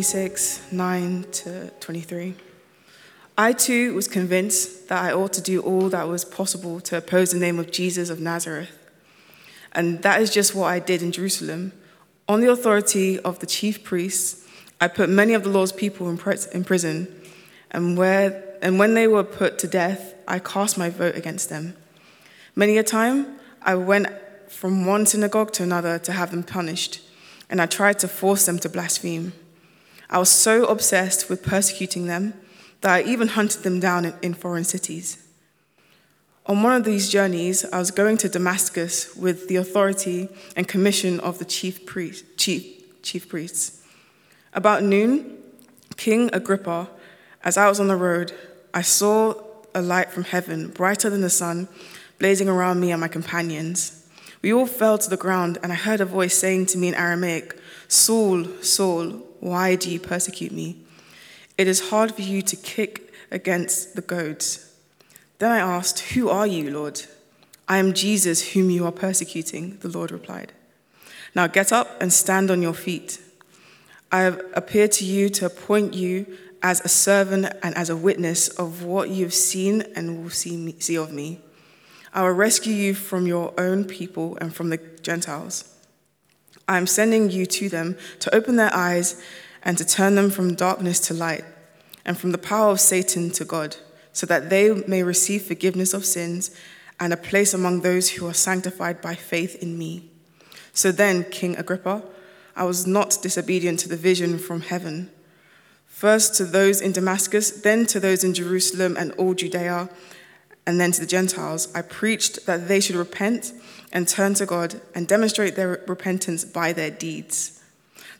Acts 26 9 to 23. I too was convinced that I ought to do all that was possible to oppose the name of Jesus of Nazareth. And that is just what I did in Jerusalem. On the authority of the chief priests, I put many of the Lord's people in prison, and, where, and when they were put to death, I cast my vote against them. Many a time I went from one synagogue to another to have them punished, and I tried to force them to blaspheme. I was so obsessed with persecuting them that I even hunted them down in foreign cities. On one of these journeys, I was going to Damascus with the authority and commission of the chief, priest, chief, chief priests. About noon, King Agrippa, as I was on the road, I saw a light from heaven, brighter than the sun, blazing around me and my companions. We all fell to the ground, and I heard a voice saying to me in Aramaic, Saul, Saul, why do you persecute me? It is hard for you to kick against the goads. Then I asked, Who are you, Lord? I am Jesus, whom you are persecuting, the Lord replied. Now get up and stand on your feet. I have appeared to you to appoint you as a servant and as a witness of what you have seen and will see, me, see of me. I will rescue you from your own people and from the Gentiles. I am sending you to them to open their eyes and to turn them from darkness to light, and from the power of Satan to God, so that they may receive forgiveness of sins and a place among those who are sanctified by faith in me. So then, King Agrippa, I was not disobedient to the vision from heaven. First to those in Damascus, then to those in Jerusalem and all Judea, and then to the Gentiles, I preached that they should repent and turn to God and demonstrate their repentance by their deeds.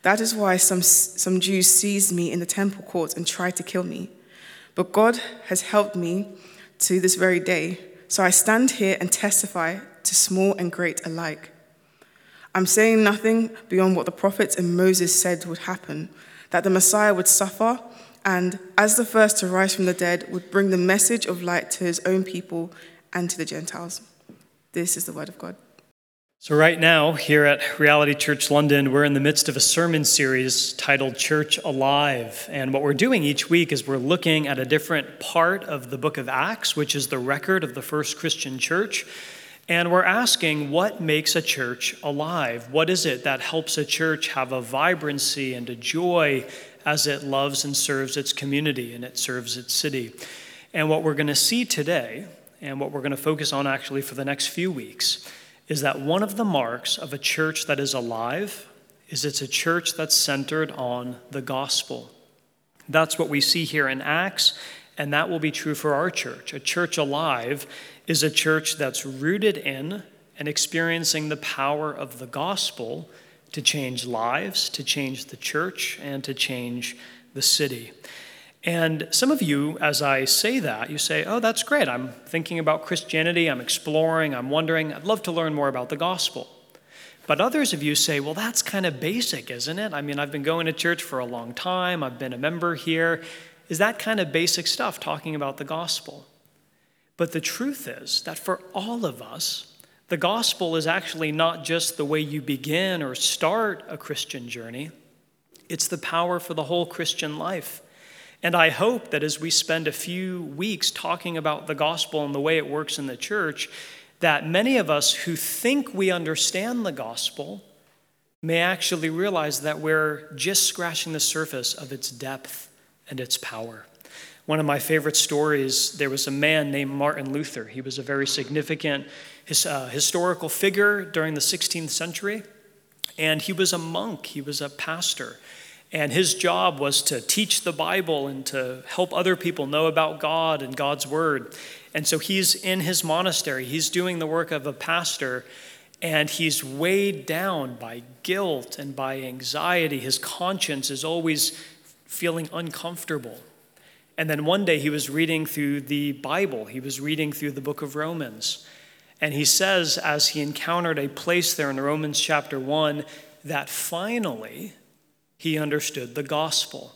That is why some, some Jews seized me in the temple courts and tried to kill me. But God has helped me to this very day. So I stand here and testify to small and great alike. I'm saying nothing beyond what the prophets and Moses said would happen that the Messiah would suffer and, as the first to rise from the dead, would bring the message of light to his own people and to the Gentiles. This is the word of God. So, right now, here at Reality Church London, we're in the midst of a sermon series titled Church Alive. And what we're doing each week is we're looking at a different part of the book of Acts, which is the record of the first Christian church. And we're asking what makes a church alive? What is it that helps a church have a vibrancy and a joy as it loves and serves its community and it serves its city? And what we're going to see today, and what we're going to focus on actually for the next few weeks, is that one of the marks of a church that is alive is it's a church that's centered on the gospel. That's what we see here in Acts, and that will be true for our church. A church alive is a church that's rooted in and experiencing the power of the gospel to change lives, to change the church, and to change the city. And some of you, as I say that, you say, Oh, that's great. I'm thinking about Christianity, I'm exploring, I'm wondering, I'd love to learn more about the gospel. But others of you say, Well, that's kind of basic, isn't it? I mean, I've been going to church for a long time, I've been a member here. Is that kind of basic stuff talking about the gospel? But the truth is that for all of us, the gospel is actually not just the way you begin or start a Christian journey, it's the power for the whole Christian life. And I hope that as we spend a few weeks talking about the gospel and the way it works in the church, that many of us who think we understand the gospel may actually realize that we're just scratching the surface of its depth and its power. One of my favorite stories there was a man named Martin Luther. He was a very significant his, uh, historical figure during the 16th century, and he was a monk, he was a pastor. And his job was to teach the Bible and to help other people know about God and God's Word. And so he's in his monastery, he's doing the work of a pastor, and he's weighed down by guilt and by anxiety. His conscience is always feeling uncomfortable. And then one day he was reading through the Bible, he was reading through the book of Romans. And he says, as he encountered a place there in Romans chapter 1, that finally, he understood the gospel.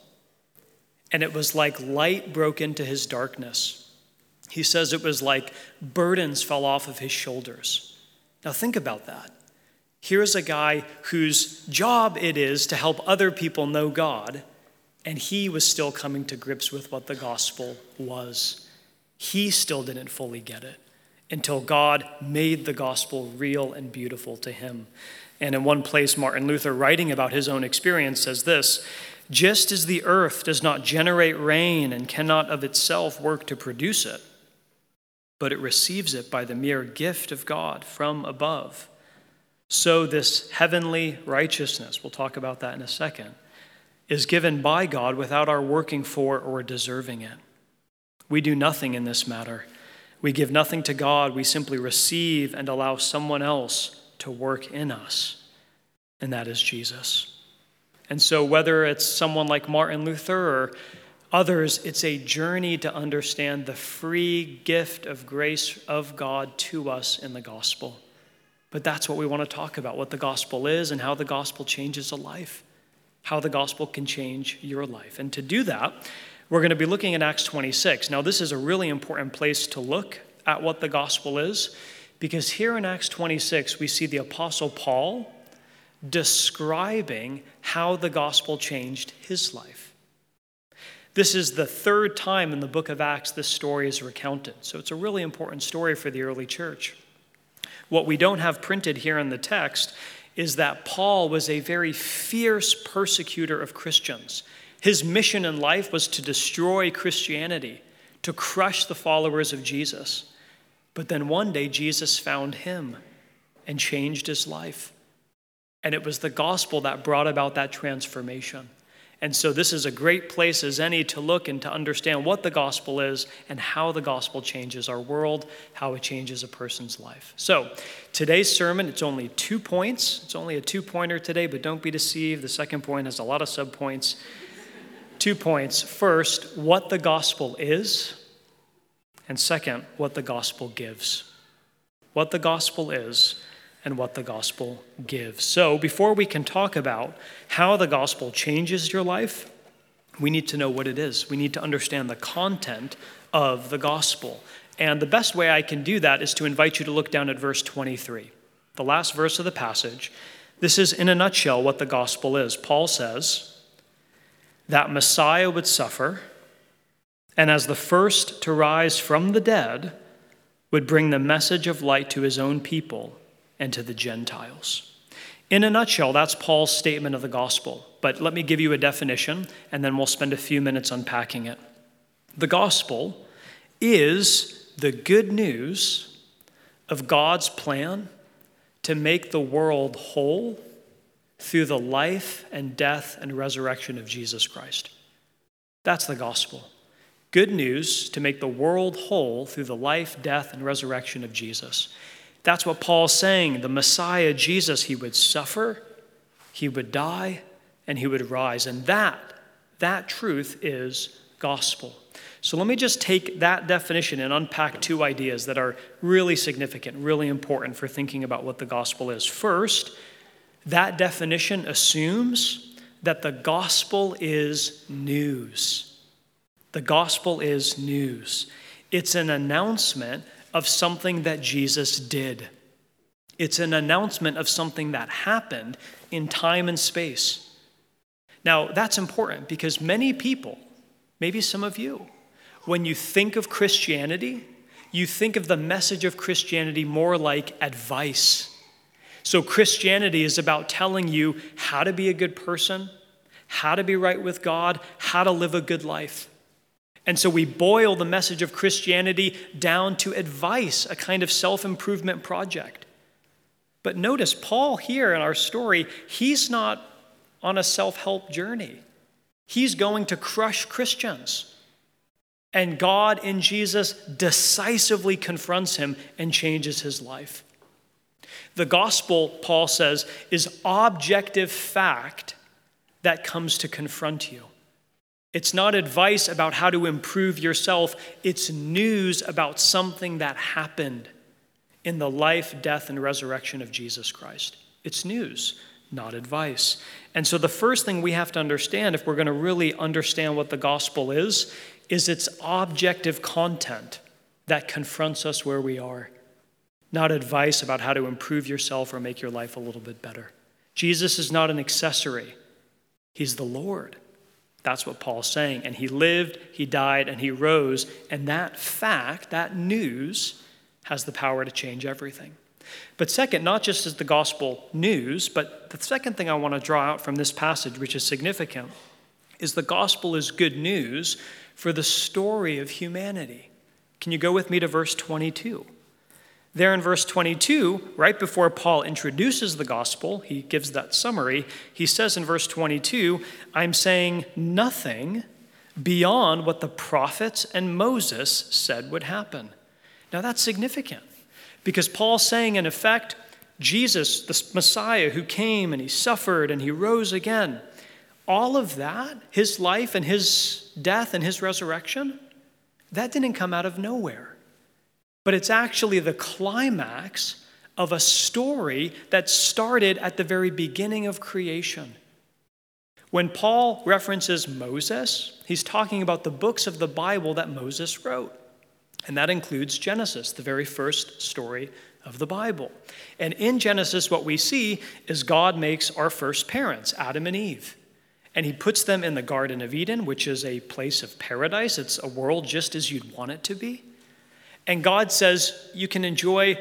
And it was like light broke into his darkness. He says it was like burdens fell off of his shoulders. Now, think about that. Here's a guy whose job it is to help other people know God, and he was still coming to grips with what the gospel was. He still didn't fully get it until God made the gospel real and beautiful to him. And in one place, Martin Luther, writing about his own experience, says this Just as the earth does not generate rain and cannot of itself work to produce it, but it receives it by the mere gift of God from above so, this heavenly righteousness, we'll talk about that in a second, is given by God without our working for or deserving it. We do nothing in this matter. We give nothing to God. We simply receive and allow someone else to work in us, and that is Jesus. And so, whether it's someone like Martin Luther or others, it's a journey to understand the free gift of grace of God to us in the gospel. But that's what we want to talk about what the gospel is and how the gospel changes a life, how the gospel can change your life. And to do that, we're going to be looking at Acts 26. Now, this is a really important place to look at what the gospel is because here in Acts 26, we see the Apostle Paul describing how the gospel changed his life. This is the third time in the book of Acts this story is recounted. So it's a really important story for the early church. What we don't have printed here in the text is that Paul was a very fierce persecutor of Christians. His mission in life was to destroy Christianity, to crush the followers of Jesus. But then one day, Jesus found him and changed his life. And it was the gospel that brought about that transformation. And so, this is a great place as any to look and to understand what the gospel is and how the gospel changes our world, how it changes a person's life. So, today's sermon, it's only two points. It's only a two pointer today, but don't be deceived. The second point has a lot of subpoints. Two points. First, what the gospel is, and second, what the gospel gives. What the gospel is and what the gospel gives. So, before we can talk about how the gospel changes your life, we need to know what it is. We need to understand the content of the gospel. And the best way I can do that is to invite you to look down at verse 23, the last verse of the passage. This is, in a nutshell, what the gospel is. Paul says that Messiah would suffer, and as the first to rise from the dead, would bring the message of light to his own people and to the Gentiles. In a nutshell, that's Paul's statement of the gospel. But let me give you a definition, and then we'll spend a few minutes unpacking it. The gospel is the good news of God's plan to make the world whole through the life and death and resurrection of Jesus Christ. That's the gospel. Good news to make the world whole through the life, death, and resurrection of Jesus. That's what Paul's saying. The Messiah, Jesus, he would suffer, he would die, and he would rise. And that, that truth is gospel. So let me just take that definition and unpack two ideas that are really significant, really important for thinking about what the gospel is. First, that definition assumes that the gospel is news. The gospel is news. It's an announcement of something that Jesus did. It's an announcement of something that happened in time and space. Now, that's important because many people, maybe some of you, when you think of Christianity, you think of the message of Christianity more like advice. So, Christianity is about telling you how to be a good person, how to be right with God, how to live a good life. And so we boil the message of Christianity down to advice, a kind of self improvement project. But notice, Paul here in our story, he's not on a self help journey. He's going to crush Christians. And God in Jesus decisively confronts him and changes his life. The gospel, Paul says, is objective fact that comes to confront you. It's not advice about how to improve yourself, it's news about something that happened in the life, death, and resurrection of Jesus Christ. It's news, not advice. And so, the first thing we have to understand, if we're going to really understand what the gospel is, is its objective content that confronts us where we are. Not advice about how to improve yourself or make your life a little bit better. Jesus is not an accessory, He's the Lord. That's what Paul's saying. And He lived, He died, and He rose. And that fact, that news, has the power to change everything. But second, not just as the gospel news, but the second thing I want to draw out from this passage, which is significant, is the gospel is good news for the story of humanity. Can you go with me to verse 22? There in verse 22, right before Paul introduces the gospel, he gives that summary. He says in verse 22, I'm saying nothing beyond what the prophets and Moses said would happen. Now that's significant because Paul's saying, in effect, Jesus, the Messiah who came and he suffered and he rose again, all of that, his life and his death and his resurrection, that didn't come out of nowhere but it's actually the climax of a story that started at the very beginning of creation. When Paul references Moses, he's talking about the books of the Bible that Moses wrote. And that includes Genesis, the very first story of the Bible. And in Genesis, what we see is God makes our first parents, Adam and Eve. And he puts them in the Garden of Eden, which is a place of paradise. It's a world just as you'd want it to be. And God says, You can enjoy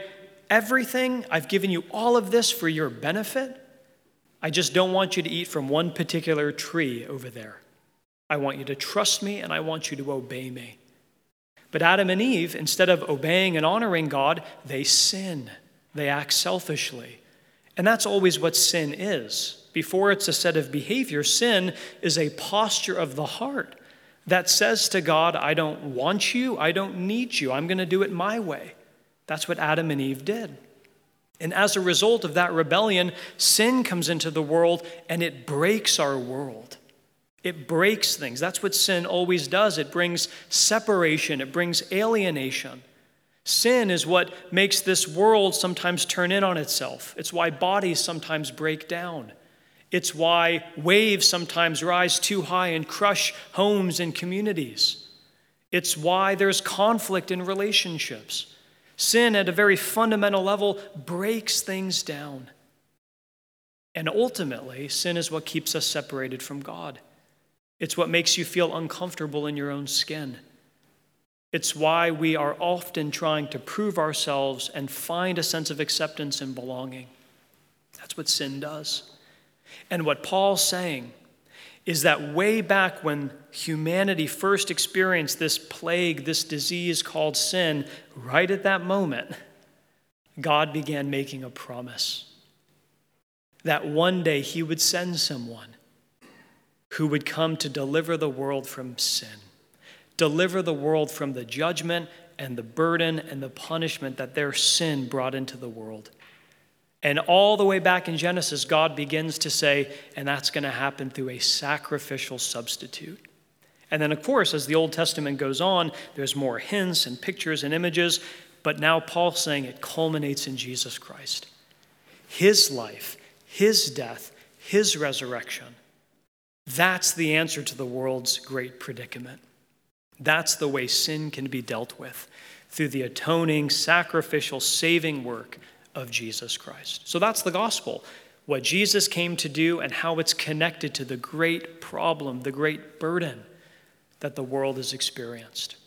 everything. I've given you all of this for your benefit. I just don't want you to eat from one particular tree over there. I want you to trust me and I want you to obey me. But Adam and Eve, instead of obeying and honoring God, they sin. They act selfishly. And that's always what sin is. Before it's a set of behavior, sin is a posture of the heart that says to God, I don't want you, I don't need you, I'm going to do it my way. That's what Adam and Eve did. And as a result of that rebellion, sin comes into the world and it breaks our world. It breaks things. That's what sin always does. It brings separation, it brings alienation. Sin is what makes this world sometimes turn in on itself. It's why bodies sometimes break down. It's why waves sometimes rise too high and crush homes and communities. It's why there's conflict in relationships. Sin, at a very fundamental level, breaks things down. And ultimately, sin is what keeps us separated from God. It's what makes you feel uncomfortable in your own skin. It's why we are often trying to prove ourselves and find a sense of acceptance and belonging. That's what sin does. And what Paul's saying is that way back when humanity first experienced this plague, this disease called sin, right at that moment, God began making a promise that one day he would send someone who would come to deliver the world from sin, deliver the world from the judgment and the burden and the punishment that their sin brought into the world. And all the way back in Genesis, God begins to say, and that's going to happen through a sacrificial substitute. And then, of course, as the Old Testament goes on, there's more hints and pictures and images. But now Paul's saying it culminates in Jesus Christ. His life, his death, his resurrection. That's the answer to the world's great predicament. That's the way sin can be dealt with through the atoning, sacrificial, saving work of Jesus Christ. So that's the gospel what Jesus came to do and how it's connected to the great problem, the great burden that the world has experienced.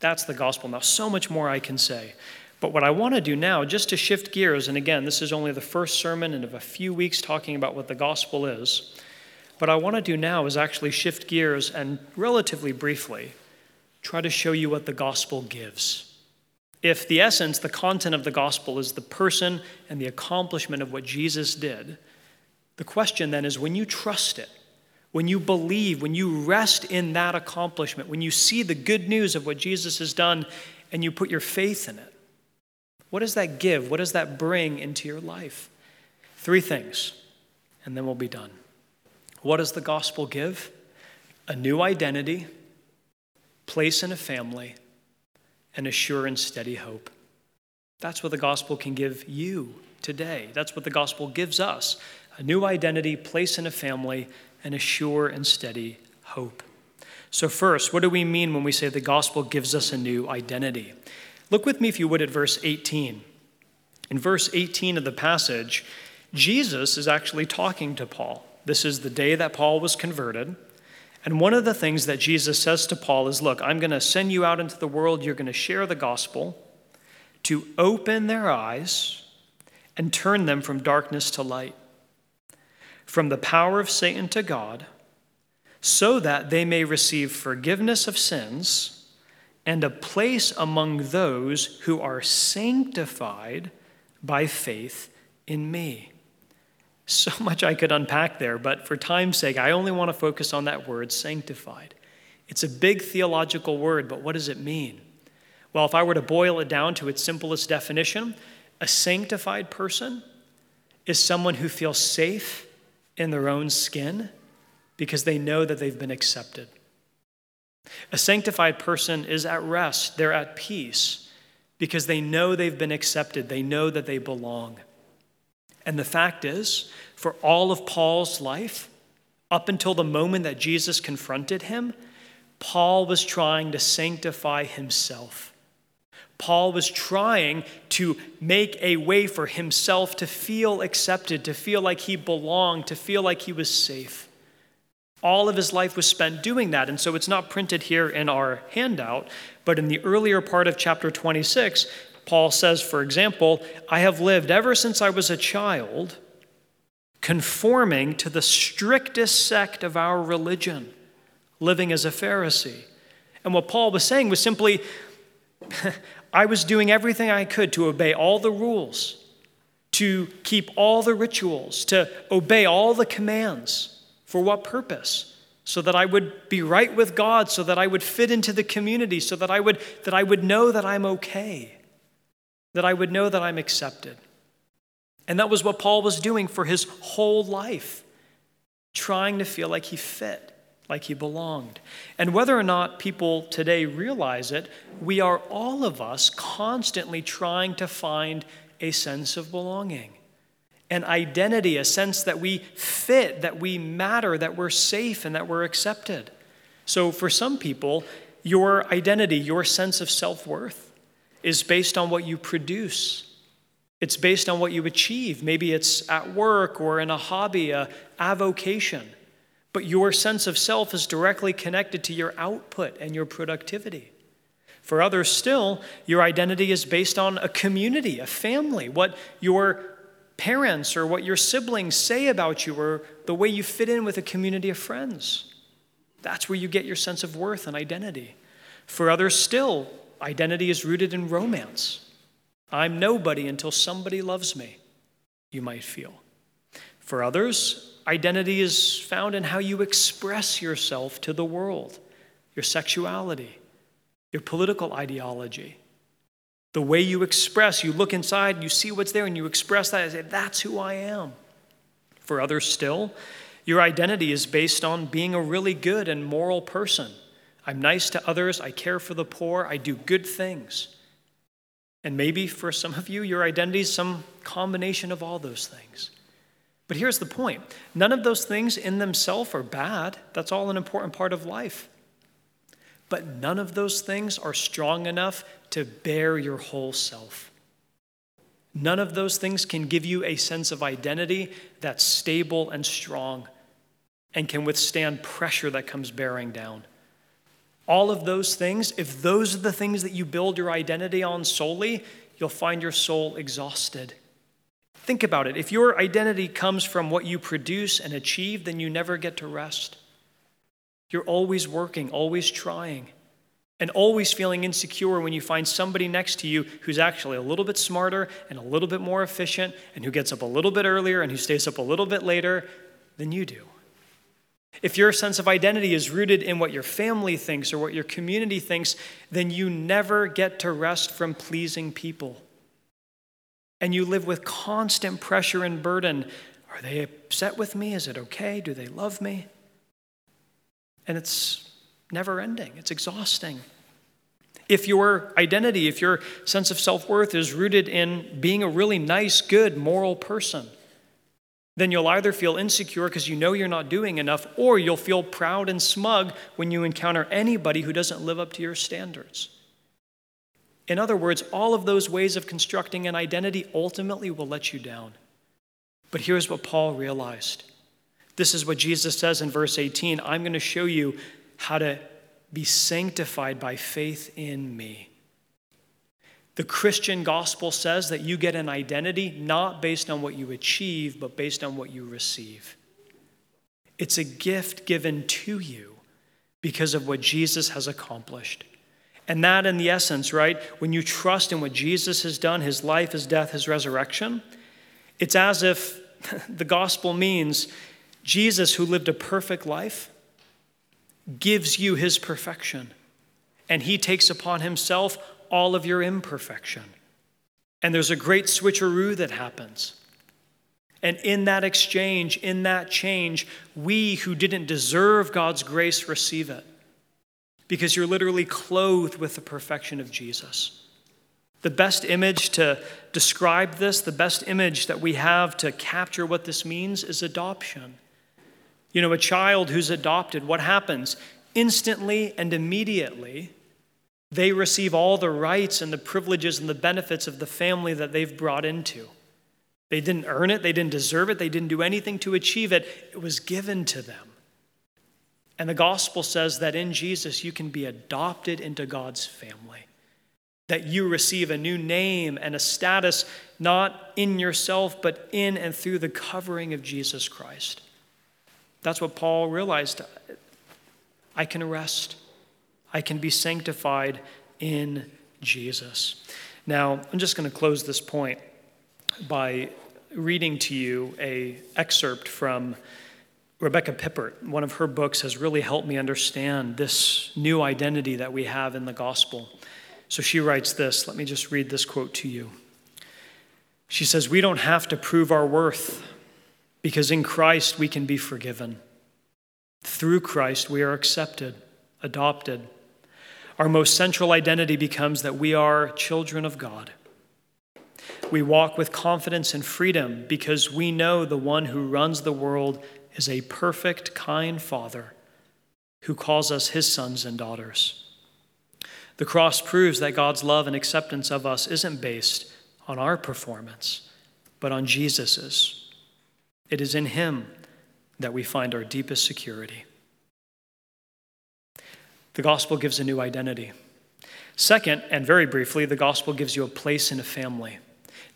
That's the gospel. Now, so much more I can say. But what I want to do now, just to shift gears, and again, this is only the first sermon in of a few weeks talking about what the gospel is. What I want to do now is actually shift gears and relatively briefly try to show you what the gospel gives. If the essence, the content of the gospel is the person and the accomplishment of what Jesus did, the question then is when you trust it, when you believe, when you rest in that accomplishment, when you see the good news of what Jesus has done and you put your faith in it, what does that give? What does that bring into your life? Three things, and then we'll be done. What does the gospel give? A new identity, place in a family, and a sure and steady hope. That's what the gospel can give you today. That's what the gospel gives us a new identity, place in a family, and a sure and steady hope. So, first, what do we mean when we say the gospel gives us a new identity? Look with me, if you would, at verse 18. In verse 18 of the passage, Jesus is actually talking to Paul. This is the day that Paul was converted. And one of the things that Jesus says to Paul is Look, I'm going to send you out into the world. You're going to share the gospel to open their eyes and turn them from darkness to light, from the power of Satan to God, so that they may receive forgiveness of sins and a place among those who are sanctified by faith in me. So much I could unpack there, but for time's sake, I only want to focus on that word, sanctified. It's a big theological word, but what does it mean? Well, if I were to boil it down to its simplest definition, a sanctified person is someone who feels safe in their own skin because they know that they've been accepted. A sanctified person is at rest, they're at peace because they know they've been accepted, they know that they belong. And the fact is, for all of Paul's life, up until the moment that Jesus confronted him, Paul was trying to sanctify himself. Paul was trying to make a way for himself to feel accepted, to feel like he belonged, to feel like he was safe. All of his life was spent doing that. And so it's not printed here in our handout, but in the earlier part of chapter 26, Paul says, for example, I have lived ever since I was a child conforming to the strictest sect of our religion, living as a Pharisee. And what Paul was saying was simply, I was doing everything I could to obey all the rules, to keep all the rituals, to obey all the commands. For what purpose? So that I would be right with God, so that I would fit into the community, so that I would, that I would know that I'm okay that I would know that I'm accepted. And that was what Paul was doing for his whole life, trying to feel like he fit, like he belonged. And whether or not people today realize it, we are all of us constantly trying to find a sense of belonging, an identity, a sense that we fit, that we matter, that we're safe, and that we're accepted. So for some people, your identity, your sense of self worth, is based on what you produce. It's based on what you achieve. Maybe it's at work or in a hobby, a avocation. But your sense of self is directly connected to your output and your productivity. For others still, your identity is based on a community, a family, what your parents or what your siblings say about you, or the way you fit in with a community of friends. That's where you get your sense of worth and identity. For others still, Identity is rooted in romance. I'm nobody until somebody loves me, you might feel. For others, identity is found in how you express yourself to the world, your sexuality, your political ideology. The way you express, you look inside, you see what's there, and you express that and say, That's who I am. For others still, your identity is based on being a really good and moral person. I'm nice to others. I care for the poor. I do good things. And maybe for some of you, your identity is some combination of all those things. But here's the point none of those things in themselves are bad. That's all an important part of life. But none of those things are strong enough to bear your whole self. None of those things can give you a sense of identity that's stable and strong and can withstand pressure that comes bearing down. All of those things, if those are the things that you build your identity on solely, you'll find your soul exhausted. Think about it. If your identity comes from what you produce and achieve, then you never get to rest. You're always working, always trying, and always feeling insecure when you find somebody next to you who's actually a little bit smarter and a little bit more efficient and who gets up a little bit earlier and who stays up a little bit later than you do. If your sense of identity is rooted in what your family thinks or what your community thinks, then you never get to rest from pleasing people. And you live with constant pressure and burden. Are they upset with me? Is it okay? Do they love me? And it's never ending, it's exhausting. If your identity, if your sense of self worth is rooted in being a really nice, good, moral person, then you'll either feel insecure because you know you're not doing enough, or you'll feel proud and smug when you encounter anybody who doesn't live up to your standards. In other words, all of those ways of constructing an identity ultimately will let you down. But here's what Paul realized. This is what Jesus says in verse 18 I'm going to show you how to be sanctified by faith in me. The Christian gospel says that you get an identity not based on what you achieve, but based on what you receive. It's a gift given to you because of what Jesus has accomplished. And that, in the essence, right, when you trust in what Jesus has done his life, his death, his resurrection it's as if the gospel means Jesus, who lived a perfect life, gives you his perfection. And he takes upon himself all of your imperfection. And there's a great switcheroo that happens. And in that exchange, in that change, we who didn't deserve God's grace receive it. Because you're literally clothed with the perfection of Jesus. The best image to describe this, the best image that we have to capture what this means is adoption. You know, a child who's adopted, what happens? Instantly and immediately, they receive all the rights and the privileges and the benefits of the family that they've brought into. They didn't earn it, they didn't deserve it, they didn't do anything to achieve it. It was given to them. And the gospel says that in Jesus you can be adopted into God's family, that you receive a new name and a status not in yourself, but in and through the covering of Jesus Christ. That's what Paul realized. I can rest, I can be sanctified in Jesus. Now, I'm just going to close this point by reading to you a excerpt from Rebecca Pippert. One of her books has really helped me understand this new identity that we have in the gospel. So she writes this. Let me just read this quote to you. She says, We don't have to prove our worth because in Christ we can be forgiven. Through Christ we are accepted, adopted. Our most central identity becomes that we are children of God. We walk with confidence and freedom because we know the one who runs the world is a perfect, kind Father who calls us his sons and daughters. The cross proves that God's love and acceptance of us isn't based on our performance, but on Jesus's. It is in Him that we find our deepest security. The gospel gives a new identity. Second, and very briefly, the gospel gives you a place in a family.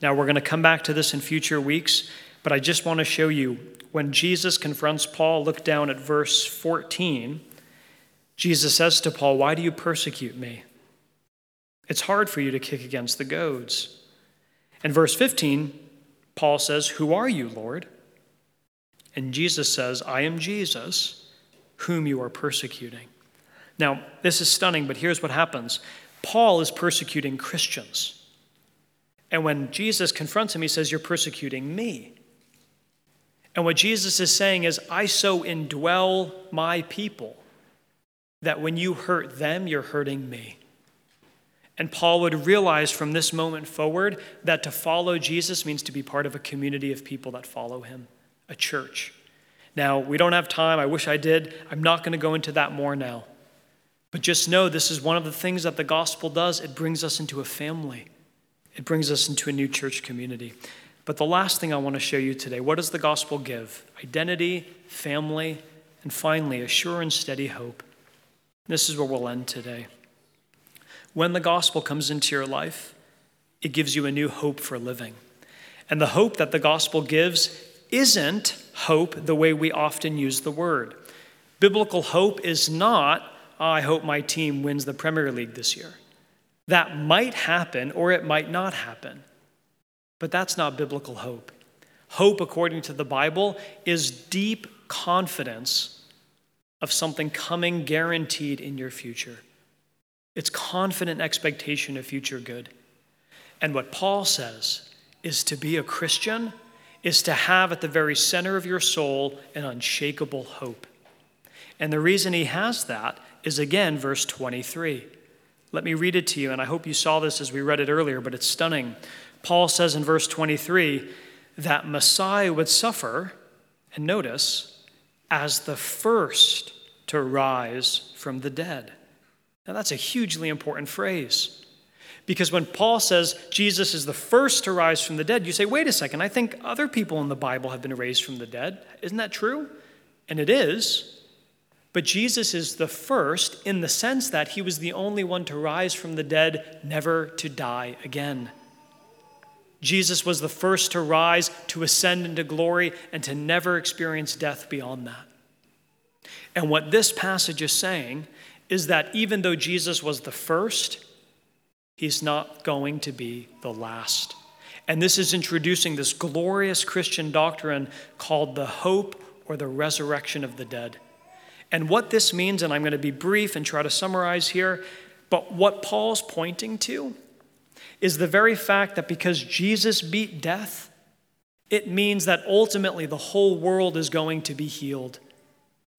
Now, we're going to come back to this in future weeks, but I just want to show you when Jesus confronts Paul, look down at verse 14. Jesus says to Paul, Why do you persecute me? It's hard for you to kick against the goads. In verse 15, Paul says, Who are you, Lord? And Jesus says, I am Jesus, whom you are persecuting. Now, this is stunning, but here's what happens Paul is persecuting Christians. And when Jesus confronts him, he says, You're persecuting me. And what Jesus is saying is, I so indwell my people that when you hurt them, you're hurting me. And Paul would realize from this moment forward that to follow Jesus means to be part of a community of people that follow him a church. Now, we don't have time. I wish I did. I'm not going to go into that more now. But just know this is one of the things that the gospel does. It brings us into a family, it brings us into a new church community. But the last thing I want to show you today what does the gospel give? Identity, family, and finally, a sure and steady hope. This is where we'll end today. When the gospel comes into your life, it gives you a new hope for living. And the hope that the gospel gives isn't hope the way we often use the word. Biblical hope is not, I hope my team wins the Premier League this year. That might happen or it might not happen. But that's not biblical hope. Hope, according to the Bible, is deep confidence of something coming guaranteed in your future. It's confident expectation of future good. And what Paul says is to be a Christian is to have at the very center of your soul an unshakable hope. And the reason he has that is again, verse 23. Let me read it to you, and I hope you saw this as we read it earlier, but it's stunning. Paul says in verse 23 that Messiah would suffer, and notice, as the first to rise from the dead. Now, that's a hugely important phrase Because when Paul says Jesus is the first to rise from the dead, you say, wait a second, I think other people in the Bible have been raised from the dead. Isn't that true? And it is. But Jesus is the first in the sense that he was the only one to rise from the dead, never to die again. Jesus was the first to rise, to ascend into glory, and to never experience death beyond that. And what this passage is saying is that even though Jesus was the first, he's not going to be the last. And this is introducing this glorious Christian doctrine called the hope or the resurrection of the dead. And what this means, and I'm going to be brief and try to summarize here, but what Paul's pointing to is the very fact that because Jesus beat death, it means that ultimately the whole world is going to be healed.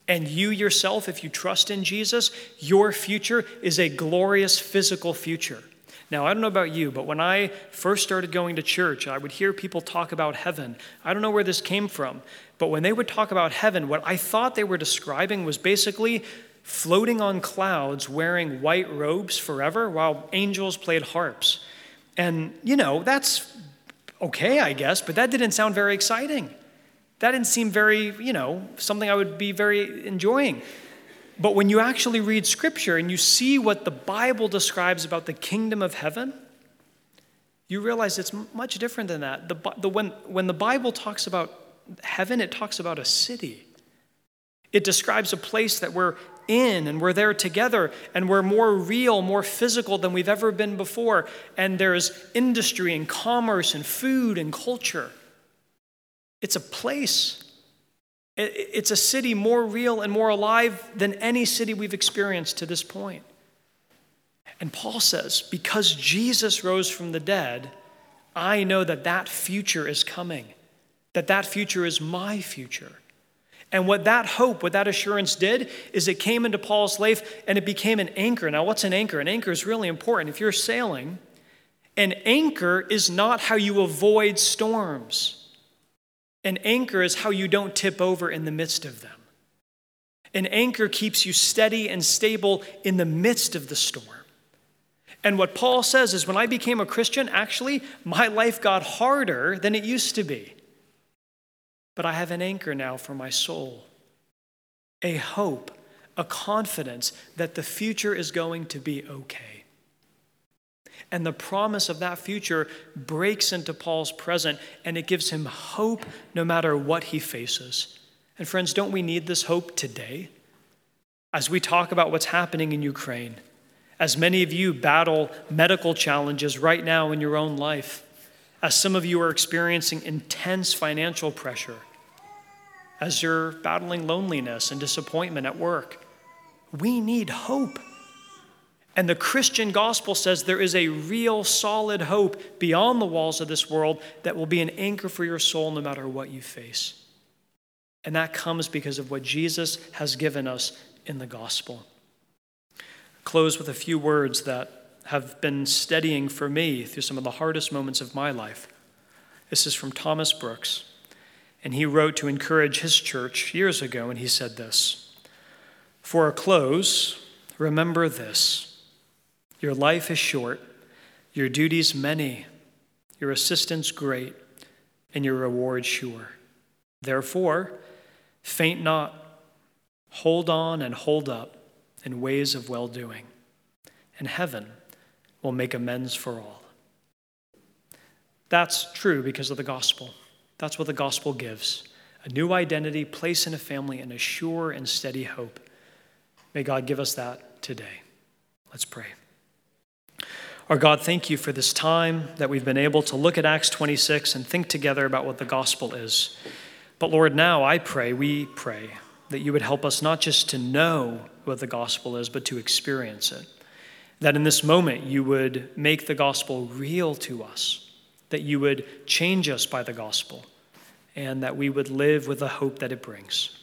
And you yourself, if you trust in Jesus, your future is a glorious physical future. Now, I don't know about you, but when I first started going to church, I would hear people talk about heaven. I don't know where this came from, but when they would talk about heaven, what I thought they were describing was basically floating on clouds wearing white robes forever while angels played harps. And, you know, that's okay, I guess, but that didn't sound very exciting. That didn't seem very, you know, something I would be very enjoying. But when you actually read scripture and you see what the Bible describes about the kingdom of heaven, you realize it's much different than that. The, the, when, when the Bible talks about heaven, it talks about a city. It describes a place that we're in and we're there together and we're more real, more physical than we've ever been before. And there's industry and commerce and food and culture. It's a place it's a city more real and more alive than any city we've experienced to this point. And Paul says, because Jesus rose from the dead, I know that that future is coming, that that future is my future. And what that hope, what that assurance did, is it came into Paul's life and it became an anchor. Now, what's an anchor? An anchor is really important. If you're sailing, an anchor is not how you avoid storms. An anchor is how you don't tip over in the midst of them. An anchor keeps you steady and stable in the midst of the storm. And what Paul says is when I became a Christian, actually, my life got harder than it used to be. But I have an anchor now for my soul a hope, a confidence that the future is going to be okay. And the promise of that future breaks into Paul's present and it gives him hope no matter what he faces. And friends, don't we need this hope today? As we talk about what's happening in Ukraine, as many of you battle medical challenges right now in your own life, as some of you are experiencing intense financial pressure, as you're battling loneliness and disappointment at work, we need hope. And the Christian gospel says there is a real solid hope beyond the walls of this world that will be an anchor for your soul no matter what you face. And that comes because of what Jesus has given us in the gospel. Close with a few words that have been steadying for me through some of the hardest moments of my life. This is from Thomas Brooks, and he wrote to encourage his church years ago, and he said this For a close, remember this. Your life is short, your duties many, your assistance great, and your reward sure. Therefore, faint not, hold on and hold up in ways of well doing, and heaven will make amends for all. That's true because of the gospel. That's what the gospel gives a new identity, place in a family, and a sure and steady hope. May God give us that today. Let's pray. Our God, thank you for this time that we've been able to look at Acts 26 and think together about what the gospel is. But Lord, now I pray, we pray, that you would help us not just to know what the gospel is, but to experience it. That in this moment you would make the gospel real to us, that you would change us by the gospel, and that we would live with the hope that it brings.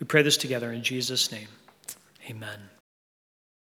We pray this together in Jesus' name. Amen.